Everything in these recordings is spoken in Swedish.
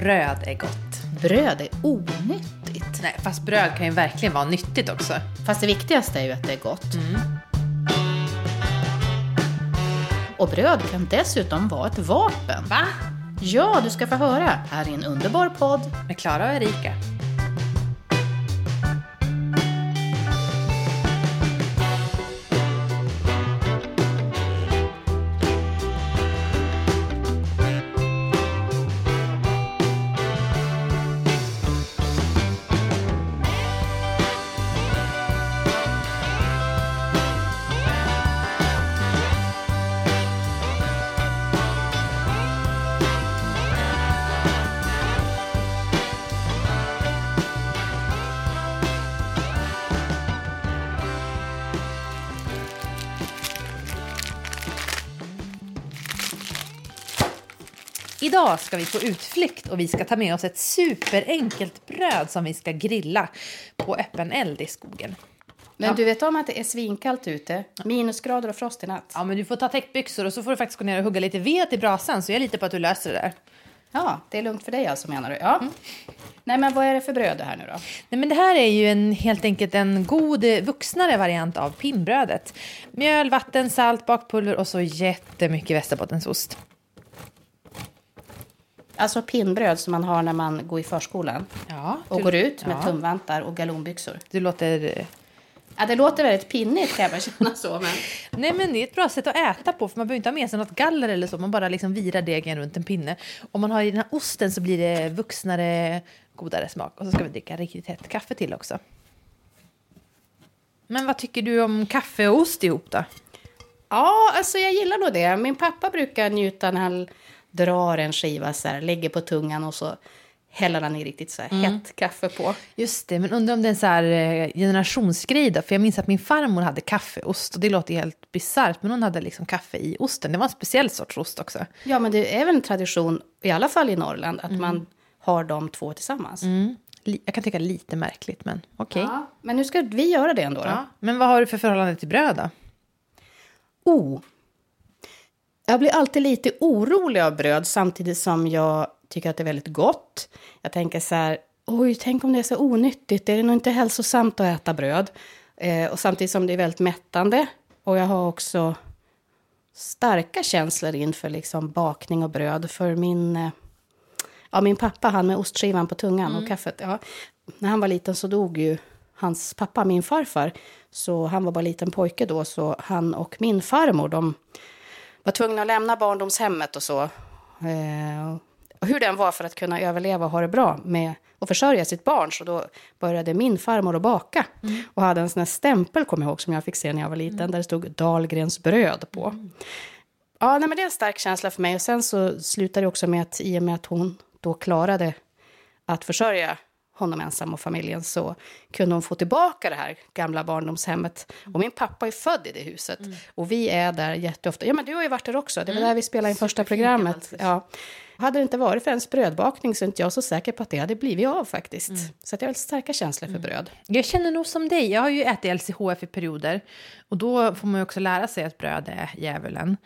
Bröd är gott. Bröd är onyttigt. Nej, fast bröd kan ju verkligen vara nyttigt också. Fast det viktigaste är ju att det är gott. Och bröd kan dessutom vara ett vapen. Va? Ja, du ska få höra här i en underbar podd. Med Klara och Erika. Idag ska vi på utflykt och vi ska ta med oss ett superenkelt bröd som vi ska grilla på öppen eld i skogen. Men Ja. du vet om att det är svinkallt ute? Minusgrader och frost i natt. Ja, men du får ta täckbyxor och så får du faktiskt gå ner och hugga lite ved till brasan så jag litar på att du löser det där. Ja, det är lugnt för dig alltså menar du? Ja. Nej, men vad är det för bröd det här nu då? Nej, men det här är ju en, helt enkelt en god eh, vuxnare variant av pinnbrödet. Mjöl, vatten, salt, bakpulver och så jättemycket västerbottensost. Alltså pinnbröd som man har när man går i förskolan. Ja, Och du- går ut med ja. tumvantar och galonbyxor. Du låter... Ja, det låter väldigt pinnigt kan jag bara känna så. Men... Nej men det är ett bra sätt att äta på för man behöver inte ha med sig något galler eller så. Man bara liksom virar degen runt en pinne. Om man har i den här osten så blir det vuxnare, godare smak. Och så ska vi dricka riktigt hett kaffe till också. Men vad tycker du om kaffe och ost ihop då? Ja, alltså jag gillar nog det. Min pappa brukar njuta när han drar en skiva så här, lägger på tungan och så häller han i riktigt så här hett kaffe på. Just det, men undrar om det är en så här eh, generationsgrej då? För jag minns att min farmor hade kaffeost och det låter helt bisarrt. Men hon hade liksom kaffe i osten. Det var en speciell sorts ost också. Ja, men det är väl en tradition, i alla fall i Norrland, att man har de två tillsammans. Mm. Jag kan tycka lite märkligt men okej. Ja, men nu ska vi göra det ändå. Då. Ja. Men vad har du för förhållande till bröd då? Oh. Jag blir alltid lite orolig av bröd samtidigt som jag tycker att det är väldigt gott. Jag tänker så här, oj, tänk om det är så onyttigt. Det är nog inte hälsosamt att äta bröd. Eh, och samtidigt som det är väldigt mättande. Och jag har också starka känslor inför liksom bakning och bröd. För min, eh, ja, min pappa, han med ostskivan på tungan och kaffet. Ja, när han var liten så dog ju hans pappa, min farfar. Så han var bara liten pojke då, så han och min farmor, de var tvungna att lämna barndomshemmet och så. Eh, och hur den var för att kunna överleva och ha det bra med att försörja sitt barn. Så då började min farmor att baka. Och hade en sån här stämpel, kommer jag ihåg, som jag fick se när jag var liten. Där det stod Dahlgrens bröd på. Ja, nej, men det är en stark känsla för mig. Och sen så slutade det också med att i och med att hon då klarade att försörja honom ensam och familjen så kunde hon få tillbaka det här gamla barndomshemmet. Och min pappa är född i det huset. Och vi är där jätteofta. Ja, men du har ju varit där också. Det var där vi spelade in första programmet. Ja. Hade det inte varit för ens brödbakning så är inte jag så säker på att det hade blivit av faktiskt. Så att jag har väldigt starka känslor för bröd. Jag känner nog som dig. Jag har ju ätit LCHF i perioder. Och då får man ju också lära sig att bröd är djävulen.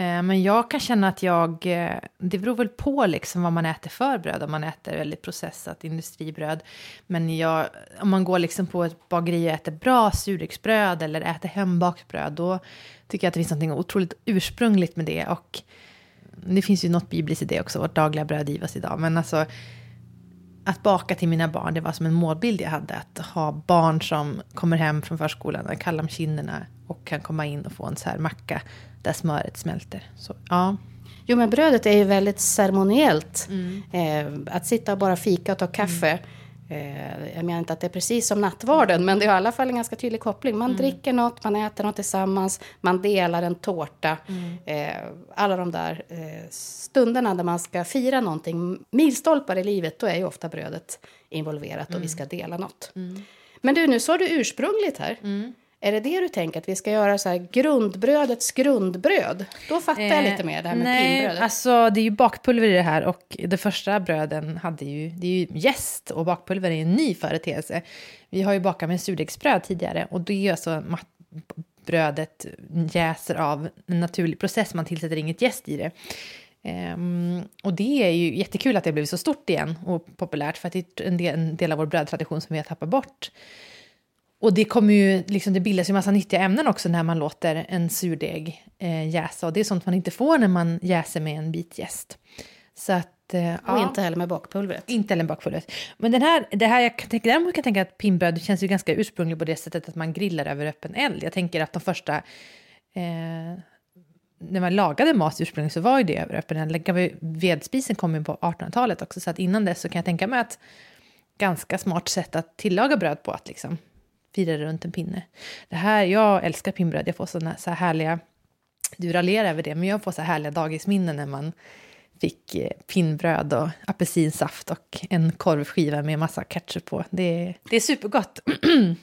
Eh, men jag kan känna att jag... Eh, det beror väl på liksom vad man äter för bröd. Om man äter väldigt processat industribröd. Men jag, om man går liksom på ett bageri och äter bra surdegsbröd eller äter hembakt bröd. Då tycker jag att det finns något otroligt ursprungligt med det. Och det finns ju något bibliskt i det också. Vårt dagliga bröd givas idag. Men alltså att baka till mina barn, det var som en målbild jag hade. Att ha barn som kommer hem från förskolan, är kalla om kinderna och kan komma in och få en så här macka där smöret smälter. Så, ja. Jo, men brödet är ju väldigt ceremoniellt. Eh, att sitta och bara fika och ta kaffe. Eh, jag menar inte att det är precis som nattvarden, men det är i alla fall en ganska tydlig koppling. Man dricker något, man äter något tillsammans, man delar en tårta. Eh, alla de där eh, stunderna där man ska fira någonting, milstolpar i livet, då är ju ofta brödet involverat och vi ska dela något. Men du, nu sa du ursprungligt här. Är det det du tänker, att vi ska göra så här grundbrödets grundbröd? Då fattar jag lite mer det här med Eh, nej, pinnbrödet. alltså det är ju bakpulver i det här och de första bröden hade ju, det är ju jäst och bakpulver är en ny företeelse. Vi har ju bakat med surdegsbröd tidigare och det är ju alltså brödet jäser av en naturlig process, man tillsätter inget jäst i det. Ehm, och det är ju jättekul att det blivit så stort igen och populärt för att det är en del, en del av vår brödtradition som vi har tappat bort. Och det, kommer ju, liksom, det bildas ju massa nyttiga ämnen också när man låter en surdeg eh, jäsa. Och det är sånt man inte får när man jäser med en bit jäst. Så att, eh, och ja, inte heller med bakpulvret. Inte heller med bakpulvret. Men den här, det här, jag kan tänka, däremot kan jag tänka att pinnbröd känns ju ganska ursprungligt på det sättet att man grillar över öppen eld. Jag tänker att de första eh, när man lagade mat ursprungligen så var ju det över öppen eld. Vedspisen kom ju på 1800-talet också, så att innan dess så kan jag tänka mig att ganska smart sätt att tillaga bröd på, att liksom fira runt en pinne. Det här, jag älskar pinnbröd, jag får såna så här härliga, du raljerar över det, men jag får så här härliga dagisminnen när man fick eh, pinnbröd och apelsinsaft och en korvskiva med massa ketchup på. Det, det är supergott.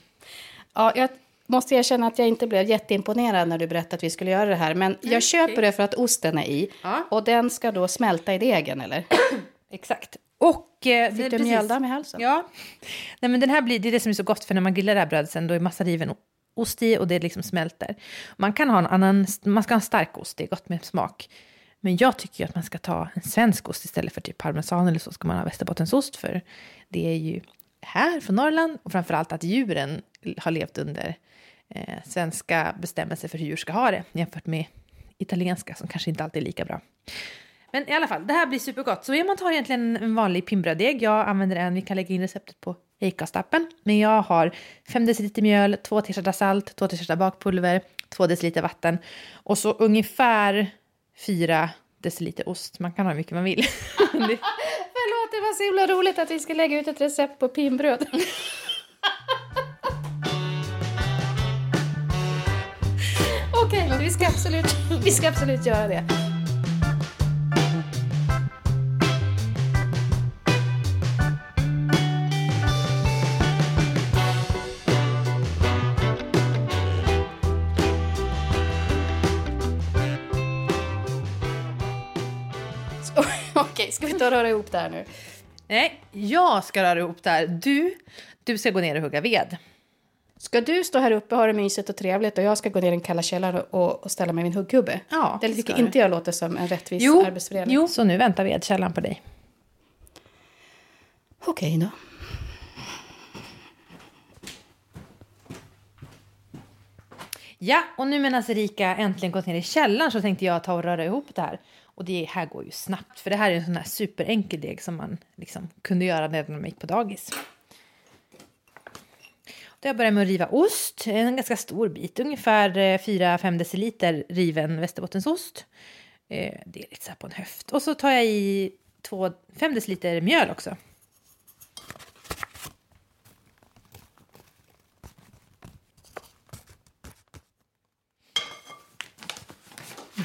ja, jag måste erkänna att jag inte blev jätteimponerad när du berättade att vi skulle göra det här. Men mm, jag köper okay. det för att osten är i. Ja. Och den ska då smälta i degen, eller? Exakt. Och... Eh, Fick du mjöldamm i halsen? Ja. Nej, men den här blir, det är det som är så gott, för när man grillar det här brödet sen, då är massa riven ost i och det liksom smälter. Man kan ha en annan, man ska ha en stark ost, det är gott med smak. Men jag tycker att man ska ta en svensk ost istället för typ parmesan eller så ska man ha västerbottensost för. Det är ju här från Norrland och framförallt att djuren har levt under eh, svenska bestämmelser för hur djur ska ha det jämfört med italienska som kanske inte alltid är lika bra. Men i alla fall, det här blir supergott. Så man tar egentligen en vanlig pinnbröddeg. Jag använder en, vi kan lägga in receptet på Ica-stappen. Men jag har 5 deciliter mjöl, 2 teskedar salt, 2 teskedar bakpulver, 2 deciliter vatten och så ungefär 4 deciliter ost. Man kan ha hur mycket man vill. Förlåt, det var så himla roligt att vi ska lägga ut ett recept på pinnbröd. Okej, okay, vi ska, absolut, vi ska absolut göra det. Okej, ska vi ta och röra ihop det här nu? Nej, jag ska röra ihop det här. Du, du ska gå ner och hugga ved. Ska du stå här uppe och ha det mysigt och trevligt och jag ska gå ner i den kalla källaren och, och ställa mig vid min huggkubbe? Ja, det tycker inte jag låter som en rättvis jo, arbetsfördelning. Jo, så nu väntar vedkällan på dig. Okej då. Ja, och nu medan Erika äntligen gått ner i källaren så tänkte jag ta och röra ihop det här. Och det här går ju snabbt, för det här är en sån här superenkel deg som man liksom kunde göra när man gick på dagis. Då jag börjar med att riva ost, en ganska stor bit, ungefär eh, 4-5 deciliter riven västerbottensost. Eh, det är lite så här på en höft. Och så tar jag i 5 deciliter mjöl också.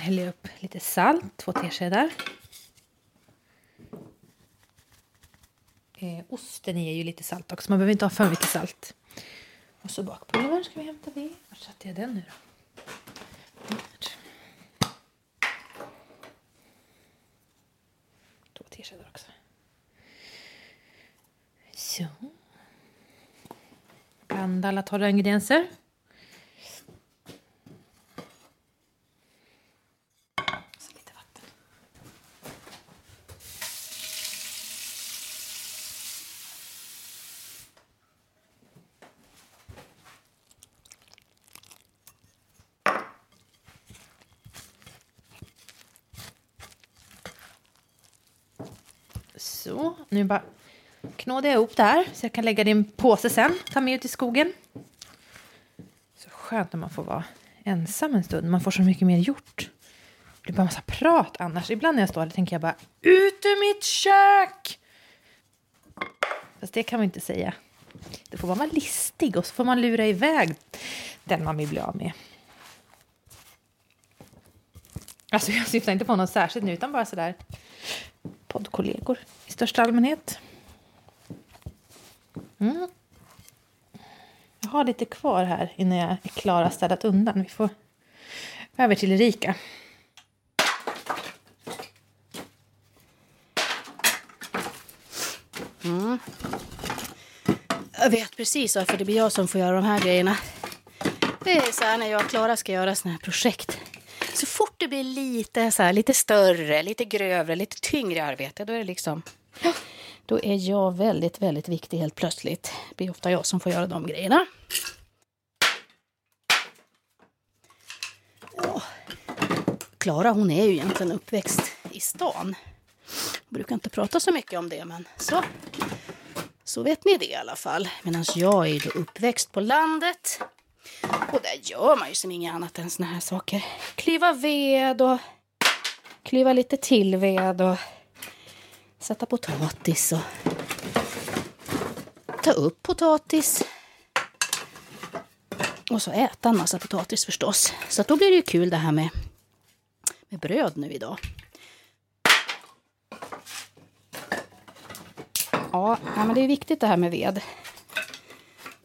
Häller jag upp lite salt, två teskedar. Eh, osten är ju lite salt också, man behöver inte ha för mycket salt. Och så bakpulver, ska vi hämta det? Var satte jag den nu då? Två teskedar också. Så. Blanda alla torra ingredienser. Så, nu bara knådar jag ihop det här så jag kan lägga det i en påse sen. Ta med ut i skogen. Så skönt när man får vara ensam en stund. Man får så mycket mer gjort. Det blir bara massa prat annars. Ibland när jag står här tänker jag bara ut ur mitt kök! Fast det kan man inte säga. Då får man vara listig och så får man lura iväg den man vill bli av med. Alltså jag syftar inte på något särskilt nu utan bara sådär poddkollegor i största allmänhet. Mm. Jag har lite kvar här innan jag är klar och städat undan. Vi får över till Erika. Mm. Jag vet precis varför det blir jag som får göra de här grejerna. Det är så här när jag och Klara ska göra såna här projekt fort det blir lite, så här, lite större, lite grövre, lite tyngre arbete, då är det liksom... Då är jag väldigt, väldigt viktig helt plötsligt. Det blir ofta jag som får göra de grejerna. Klara hon är ju egentligen uppväxt i stan. Jag brukar inte prata så mycket om det, men så, så vet ni det i alla fall. Medan jag är då uppväxt på landet. Och där gör man ju som inget annat än såna här saker. Klyva ved och klyva lite till ved och sätta potatis och ta upp potatis. Och så äta en massa potatis förstås. Så då blir det ju kul det här med, med bröd nu idag. Ja, men det är viktigt det här med ved.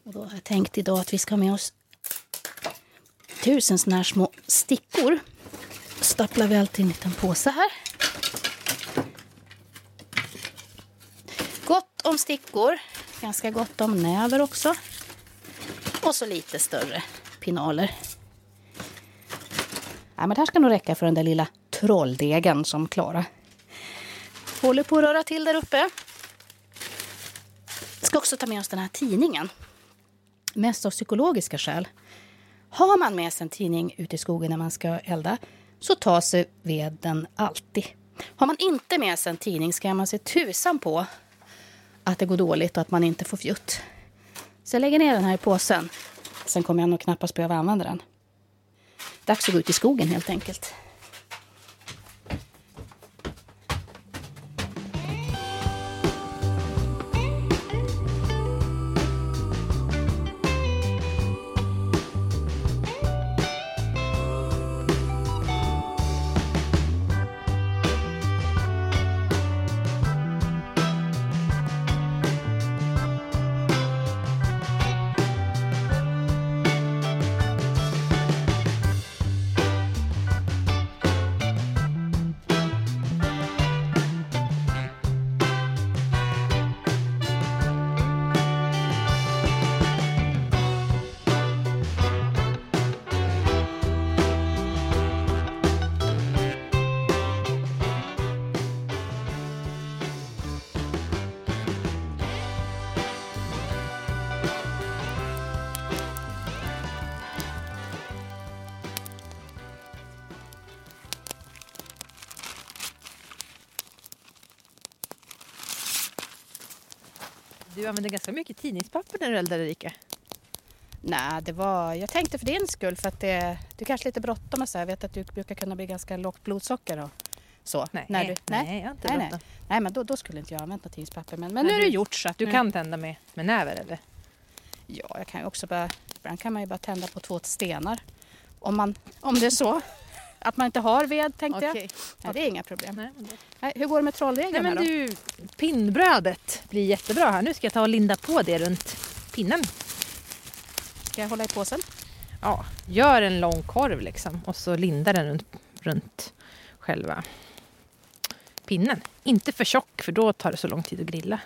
Och då har jag tänkt idag att vi ska ha med oss tusen såna här små stickor. Staplar vi alltid i en liten påse här. Gott om stickor. Ganska gott om näver också. Och så lite större pinaler. Ja, men det här ska nog räcka för den där lilla trolldegen som Klara håller på att röra till där uppe. Jag ska också ta med oss den här tidningen. Mest av psykologiska skäl. Har man med sig en tidning ut i skogen när man ska elda så tar sig veden alltid. Har man inte med sig en tidning ska man se tusan på att det går dåligt och att man inte får fjutt. Så jag lägger ner den här i påsen. Sen kommer jag nog knappast behöva använda den. Dags att gå ut i skogen helt enkelt. Du använde ganska mycket tidningspapper när du eldade Erika. Nej, det var, jag tänkte för din skull för att det, du kanske lite bråttom och så. Jag vet att du brukar kunna bli ganska lågt blodsocker och så. Nej, när du, nej, jag har inte nej, bråttom. nej. nej, men då, då skulle inte jag använt något tidningspapper. Men, men Men nu är det gjort så att Du nu, kan tända med, med näver eller? Ja, jag kan ju också bara, ibland kan man ju bara tända på två stenar. Om, man, om det är så. Att man inte har ved tänkte jag. Okej. Nej, det är inga problem. Nej, hur går det med trolldegen nej, men här då? du, pinnbrödet blir jättebra här. Nu ska jag ta och linda på det runt pinnen. Ska jag hålla i påsen? Ja, gör en lång korv liksom och så linda den runt, runt själva pinnen. Inte för tjock för då tar det så lång tid att grilla.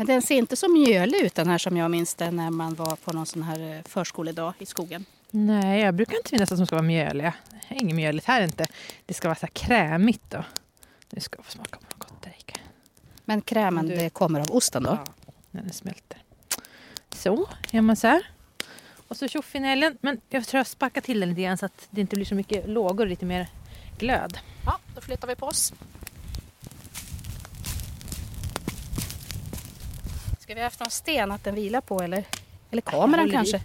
Men den ser inte så mjölig ut den här som jag minns den när man var på någon sån här eh, förskoledag i skogen. Nej, jag brukar inte minnas att de ska vara mjöliga. Inget mjöligt här inte. Det ska vara så här krämigt då. Nu ska jag få smaka på något gott Erika. Men krämen Du- det kommer av osten då? Ja, när den smälter. Så, gör man så här. Och så tjoffinällen. Men jag tror jag spackar till den lite grann så att det inte blir så mycket lågor lite mer glöd. Ja, då flyttar vi på oss. Ska vi ha haft någon sten att den vilar på eller, eller kameran kanske?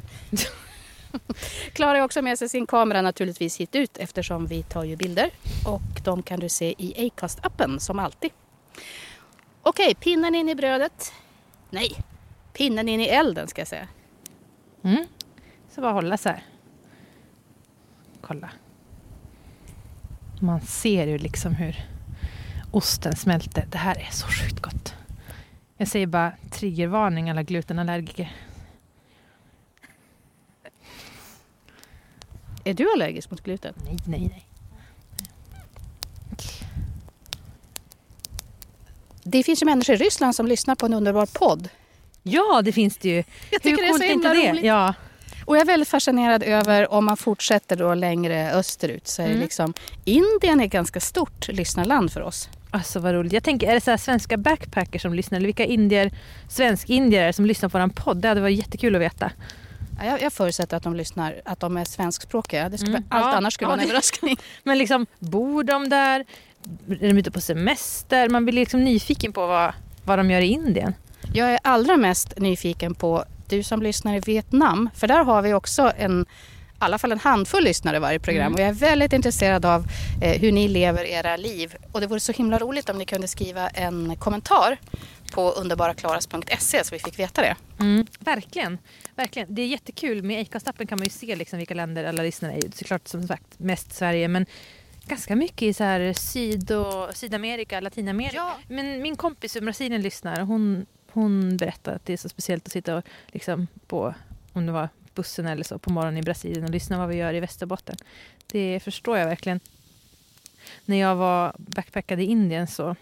Klara har också med sig sin kamera naturligtvis hit ut eftersom vi tar ju bilder och de kan du se i Acast-appen som alltid. Okej, pinnen in i brödet. Nej, pinnen in i elden ska jag säga. Mm. Så bara hålla så här. Kolla. Man ser ju liksom hur osten smälter. Det här är så sjukt gott. Jag säger bara triggervarning alla glutenallergiker. Är du allergisk mot gluten? Nej, nej, nej. Det finns ju människor i Ryssland som lyssnar på en underbar podd. Ja, det finns det ju. Jag tycker det är coolt så himla inte roligt. Ja. Och jag är väldigt fascinerad över om man fortsätter då längre österut så är Mm. det liksom Indien är ett ganska stort lyssnarland för oss. Alltså vad roligt. Jag tänker, är det så svenska backpackers som lyssnar? Eller vilka indier, svensk-indier som lyssnar på vår podd? Det hade varit jättekul att veta. Ja, Jag, jag förutsätter att de lyssnar, att de är svenskspråkiga. Det skulle, Mm. Allt Ja, annars skulle ja, vara en överraskning. Men liksom, bor de där? Är de ute på semester? Man blir liksom nyfiken på vad, vad de gör i Indien. Jag är allra mest nyfiken på du som lyssnar i Vietnam. För där har vi också en, alla fall en handfull lyssnare i varje program. Mm. Och jag är väldigt intresserad av eh, hur ni lever era liv. Och det vore så himla roligt om ni kunde skriva en kommentar på underbaraklaras.se så vi fick veta det. Mm, verkligen. verkligen. Det är jättekul. Med Acast-appen kan man ju se liksom vilka länder alla lyssnar i. Såklart som sagt mest Sverige men ganska mycket i så här Syd och, Sydamerika, Latinamerika. Ja. Men min kompis i Brasilien lyssnar hon, hon berättade att det är så speciellt att sitta och liksom på, om det var bussen eller så, på morgonen i Brasilien och lyssna vad vi gör i Västerbotten. Det förstår jag verkligen. När jag var backpackade i Indien så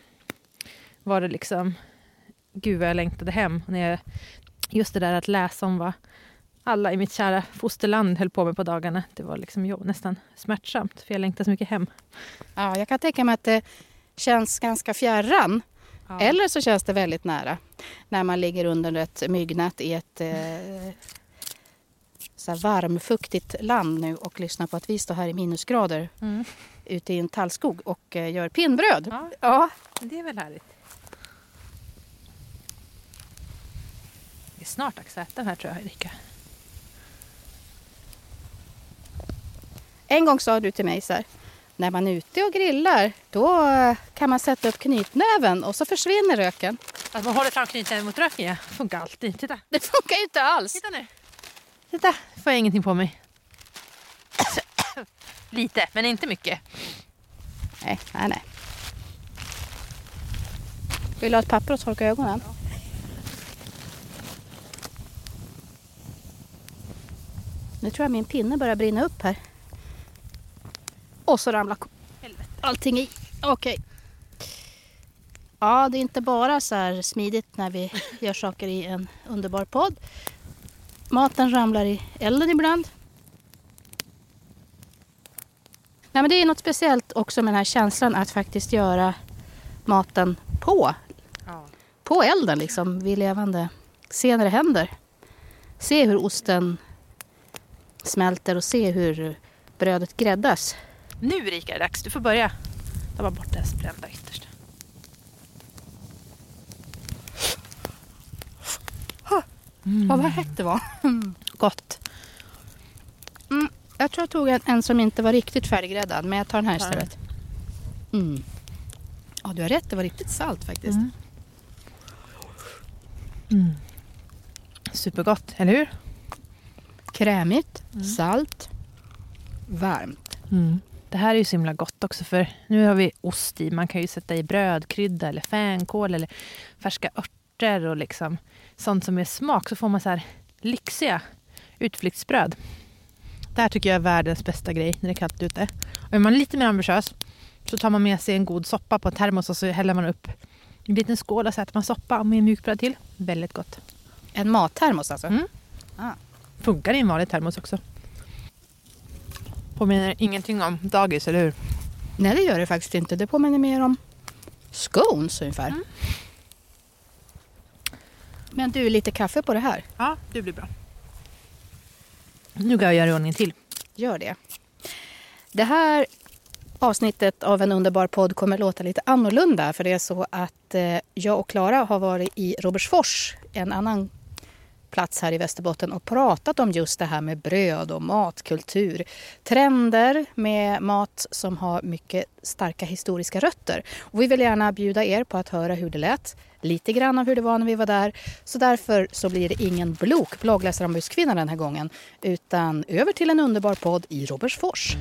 var det liksom, gud vad jag längtade hem. När jag, just det där att läsa om vad alla i mitt kära fosterland höll på med på dagarna. Det var liksom jo, nästan smärtsamt för jag längtade så mycket hem. Ja, jag kan tänka mig att det känns ganska fjärran. Ja. Eller så känns det väldigt nära. När man ligger under ett myggnät i ett eh, så här varmfuktigt land nu och lyssnar på att vi står här i minusgrader Mm. ute i en tallskog och eh, gör pinnbröd. Ja, Ja. det är väl härligt. Det är snart dags att äta den här tror jag, Erika. En gång sa du till mig så här, när man är ute och grillar då eh, kan man sätta upp knytnäven och så försvinner röken. Att man håller fram knytnäven mot röken, ja. Funkar alltid. Titta, Det funkar ju inte alls. titta nu. Titta, får jag ingenting på mig. Lite, men inte mycket. Nej, nej, nej. Vill du ha ett papper och torka ögonen? Nu tror jag min pinne börjar brinna upp här. Och så ramlar Helvete. allting i. Okej. Ja, det är inte bara så här smidigt när vi gör saker i en underbar podd. Maten ramlar i elden ibland. Nej, men det är något speciellt också med den här känslan att faktiskt göra maten på, Ja. på elden liksom, vid levande. Se när det händer. Se hur osten smälter och se hur brödet gräddas. Nu Erika är det dags, du får börja. Ta bara bort här brända yttersta. Mm. Vad hett det var. Gott. Jag tror jag tog en, en som inte var riktigt färdiggräddad, men jag tar den här istället. Mm. Ja, du har rätt. Det var riktigt salt faktiskt. Mm. Mm. Supergott, eller hur? Krämigt, Mm. salt, varmt. Det här är ju så himla gott också för nu har vi ost i. Man kan ju sätta i brödkrydda eller fänkål eller färska örter och liksom sånt som är smak. Så får man så här lyxiga utflyktsbröd. Det här tycker jag är världens bästa grej när det är kallt ute. Och är man lite mer ambitiös så tar man med sig en god soppa på en termos och så häller man upp en liten skål och så äter man soppa med mjukbröd till. Väldigt gott. En mattermos alltså. Mm. Ah. Funkar i en vanlig termos också. Påminner ingenting om dagis, eller hur? Nej, det gör det faktiskt inte. Det påminner mer om scones ungefär. Mm. Men du, lite kaffe på det här. Ja, det blir bra. Nu går jag göra ordning till. Gör det. Det här avsnittet av en underbar podd kommer låta lite annorlunda. För det är så att eh, jag och Klara har varit i Robertsfors, en annan plats här i Västerbotten och pratat om just det här med bröd och matkultur. Trender med mat som har mycket starka historiska rötter. Och vi vill gärna bjuda er på att höra hur det lät. Lite grann av hur det var när vi var där. Så därför så blir det ingen blok bloggläsarombudskvinna den här gången. Utan över till en underbar podd i Robertsfors.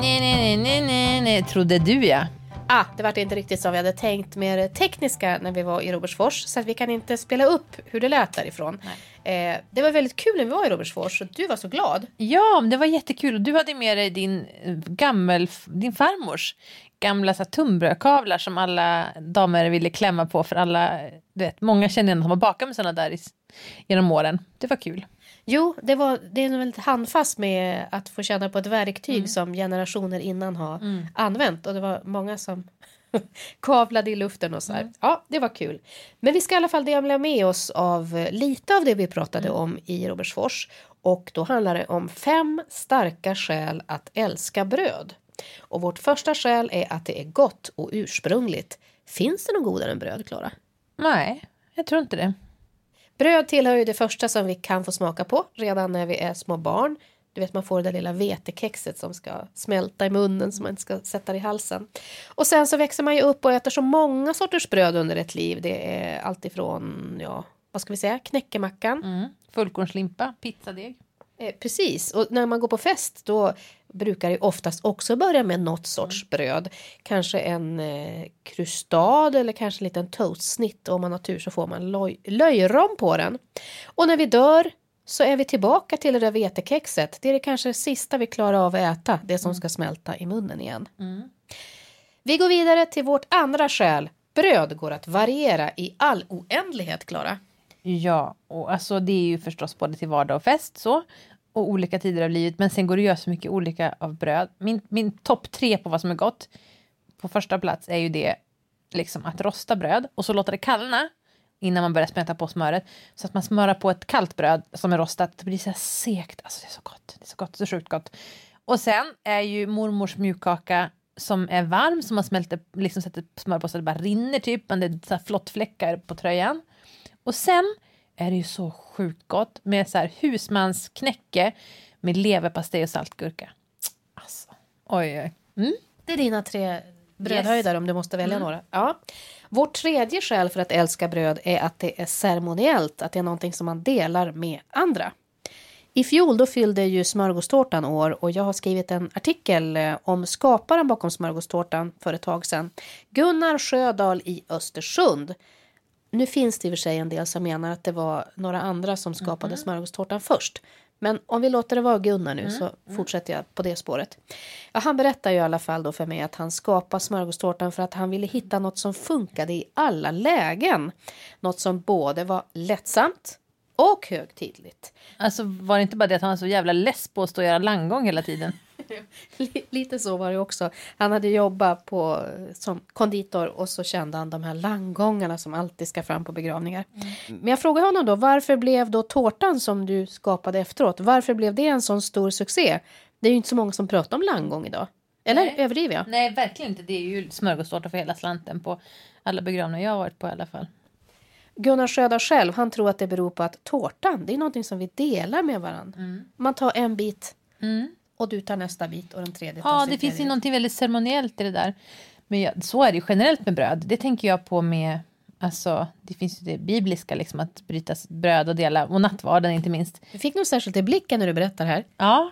Nej, nej, nej, nej, nej, nej, trodde du ja. Ah, det vart inte riktigt som vi hade tänkt med det tekniska när vi var i Robertsfors. Så att vi kan inte spela upp hur det lät därifrån. Eh, det var väldigt kul när vi var i Robertsfors och du var så glad. Ja, det var jättekul. Och du hade med dig din eh, gammel, din farmors gamla så här, tunnbrödkavlar som alla damer ville klämma på för alla, du vet, många känner igen att de har bakat med sådana där i, genom åren. Det var kul. Jo, det, var, det är väldigt handfast med att få känna på ett verktyg Mm. som generationer innan har använt. Och det var många som kavlade i luften och så Mm. här. Ja, det var kul. Men vi ska i alla fall dela med oss av eh, lite av det vi pratade Mm. om i Robertsfors. Och då handlar det om fem starka skäl att älska bröd. Och vårt första skäl är att det är gott och ursprungligt. Finns det något godare än bröd, Klara? Nej, jag tror inte det. Bröd tillhör ju det första som vi kan få smaka på redan när vi är små barn. Du vet man får det där lilla vetekexet som ska smälta i munnen som man inte ska sätta det i halsen. Och sen så växer man ju upp och äter så många sorters bröd under ett liv. Det är alltifrån, ja, vad ska vi säga, knäckemackan. Mm. Fullkornslimpa, pizzadeg. Eh, precis, och när man går på fest då brukar det oftast också börja med något sorts bröd. Kanske en eh, krustad eller kanske en liten toastsnitt. Om man har tur så får man loj- löjrom på den. Och när vi dör så är vi tillbaka till det där vetekexet. Det är det kanske det sista vi klarar av att äta, det som ska smälta i munnen igen. Vi går vidare till vårt andra skäl. Bröd går att variera i all oändlighet, Klara. Ja, och alltså det är ju förstås både till vardag och fest så. Och olika tider av livet. Men sen går det att göra så mycket olika av bröd. Min, min topp tre på vad som är gott. På första plats är ju det liksom att rosta bröd. Och så låta det kallna. Innan man börjar smälta på smöret. Så att man smörar på ett kallt bröd som är rostat. Det blir så här segt. Alltså det är så gott. Det är så gott. Så sjukt gott. Och sen är ju mormors mjukkaka som är varm. Som man smälter, liksom sätter smör på så det bara rinner typ. Men det är så här flottfläckar på tröjan. Och sen är det ju så sjukt gott med så här husmansknäcke med leverpastej och saltgurka. Alltså, oj, oj. Mm. Det är dina tre brödhöjdare om du måste välja några. Ja. Vårt tredje skäl för att älska bröd är att det är ceremoniellt, att det är någonting som man delar med andra. I fjol då fyllde ju smörgåstårtan år och jag har skrivit en artikel eh, om skaparen bakom smörgåstårtan för ett tag sedan. Gunnar Sjödahl i Östersund. Nu finns det i och för sig en del som menar att det var några andra som skapade smörgåstårtan först. Men om vi låter det vara Gunnar nu så fortsätter jag på det spåret. Ja, han berättar ju i alla fall då för mig att han skapade smörgåstårtan för att han ville hitta något som funkade i alla lägen. Något som både var lättsamt och högtidligt. Alltså var det inte bara det att han var så jävla less på att stå och göra langgång hela tiden? Lite så var det också. Han hade jobbat på, som konditor och så kände han de här langgångarna som alltid ska fram på begravningar. Men jag frågade honom då, varför blev då tårtan som du skapade efteråt, varför blev det en sån stor succé? Det är ju inte så många som pratar om langgång idag. Eller Nej. överdriver jag? Nej, verkligen inte. Det är ju smörgåstårta för hela slanten på alla begravningar jag har varit på i alla fall. Gunnar Sjödahl själv, han tror att det beror på att tårtan, det är någonting som vi delar med varandra. Man tar en bit och du tar nästa bit och den tredje tar Ja, det finns ju någonting väldigt ceremoniellt i det där. Men jag, så är det ju generellt med bröd. Det tänker jag på med, alltså, det finns ju det bibliska liksom att bryta bröd och dela, och nattvarden inte minst. Du fick nog särskilt i blicken när du berättar här. Ja.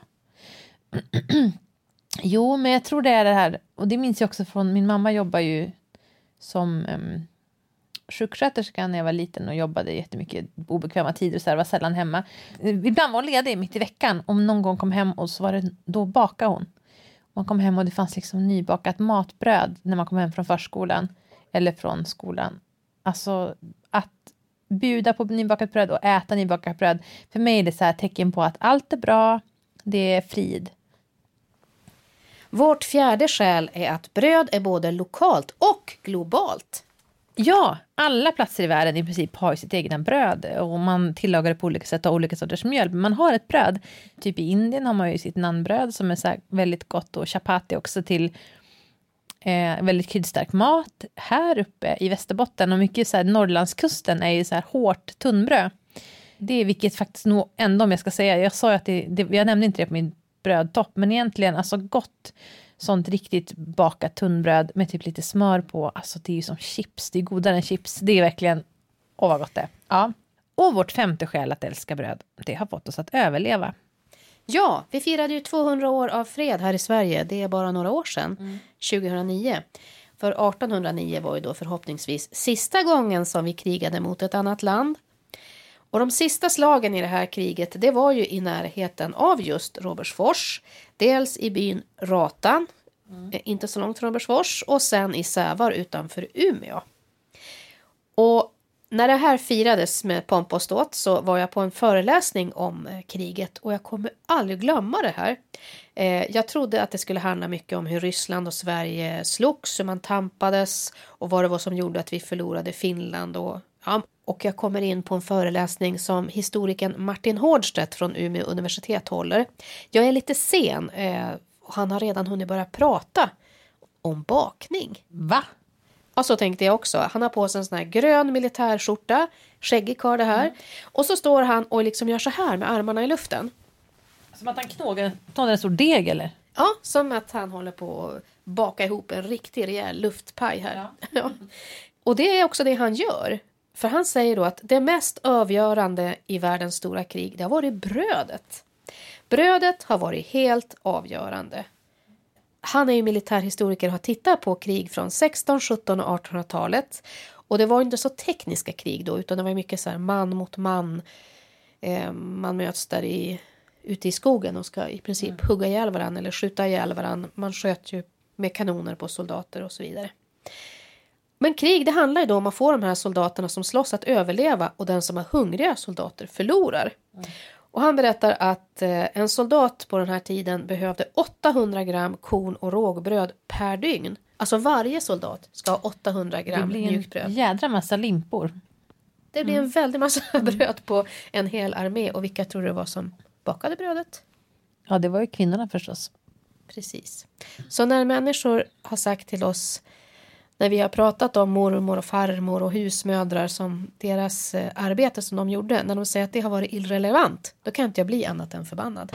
jo, men jag tror det är det här, och det minns jag också från, min mamma jobbar ju som um, sjuksköterska när jag var liten och jobbade jättemycket obekväma tider så här, var sällan hemma. Ibland var hon ledig mitt i veckan, om någon gång kom hem och så var det, då bakade hon. Man kom hem och det fanns liksom nybakat matbröd när man kom hem från förskolan eller från skolan. Alltså att bjuda på nybakat bröd och äta nybakat bröd. För mig är det så här tecken på att allt är bra, det är frid. Vårt fjärde skäl är att bröd är både lokalt och globalt. Ja, alla platser i världen i princip har ju sitt egna bröd och man tillagar det på olika sätt och har olika sorters mjöl. Men man har ett bröd. Typ i Indien har man ju sitt nanbröd som är så här väldigt gott och chapati också till eh, väldigt kryddstark mat. Här uppe i Västerbotten och mycket så här Norrlandskusten är ju så här hårt tunnbröd. Det är vilket faktiskt nog ändå om jag ska säga, jag sa ju att det, det, jag nämnde inte det på min brödtopp, men egentligen alltså gott sånt riktigt bakat tunnbröd med typ lite smör på, alltså det är ju som chips, det är godare än chips, det är verkligen, åh vad gott det är. Ja. Och vårt femte skäl att älska bröd, det har fått oss att överleva. Ja, vi firade ju 200 år av fred här i Sverige. Det är bara några år sedan, 2009. För 1809 var ju då förhoppningsvis sista gången som vi krigade mot ett annat land. Och de sista slagen i det här kriget det var ju i närheten av just Robertsfors. Dels i byn Ratan, mm. inte så långt från Robertsfors, och sen i Sävar utanför Umeå. Och när det här firades med pomp och ståt så var jag på en föreläsning om eh, kriget och jag kommer aldrig glömma det här. Eh, jag trodde att det skulle handla mycket om hur Ryssland och Sverige slogs, hur man tampades och vad det var som gjorde att vi förlorade Finland och ja, och jag kommer in på en föreläsning som historikern Martin Hårdstedt från Umeå universitet håller. Jag är lite sen eh, och han har redan hunnit börja prata om bakning. Va? Ja, så tänkte jag också. Han har på sig en sån här grön militärskjorta, skäggig karl det här. Mm. Och så står han och liksom gör så här med armarna i luften. Som att han knågar, knådar en stor deg eller? Ja, som att han håller på att baka ihop en riktig rejäl luftpaj här. Ja. ja. Och det är också det han gör. För han säger då att det mest avgörande i världens stora krig, det har varit brödet. Brödet har varit helt avgörande. Han är ju militärhistoriker och har tittat på krig från 16, 17 och 1800-talet. Och det var inte så tekniska krig då, utan det var mycket så här man mot man. Eh, man möts där i, ute i skogen och ska i princip mm. hugga ihjäl varandra eller skjuta ihjäl varandra. Man sköt ju med kanoner på soldater och så vidare. Men krig det handlar ju då om att få de här soldaterna som slåss att överleva och den som har hungriga soldater förlorar. Mm. Och han berättar att eh, en soldat på den här tiden behövde 800 gram korn och rågbröd per dygn. Alltså varje soldat ska ha 800 gram mjukbröd. Det blir en jädra massa limpor. Det blir mm. en väldig massa mm. bröd på en hel armé. Och vilka tror du var som bakade brödet? Ja, det var ju kvinnorna förstås. Precis. Så när människor har sagt till oss när vi har pratat om mormor och farmor och husmödrar som deras eh, arbete som de gjorde, när de säger att det har varit irrelevant, då kan inte jag bli annat än förbannad.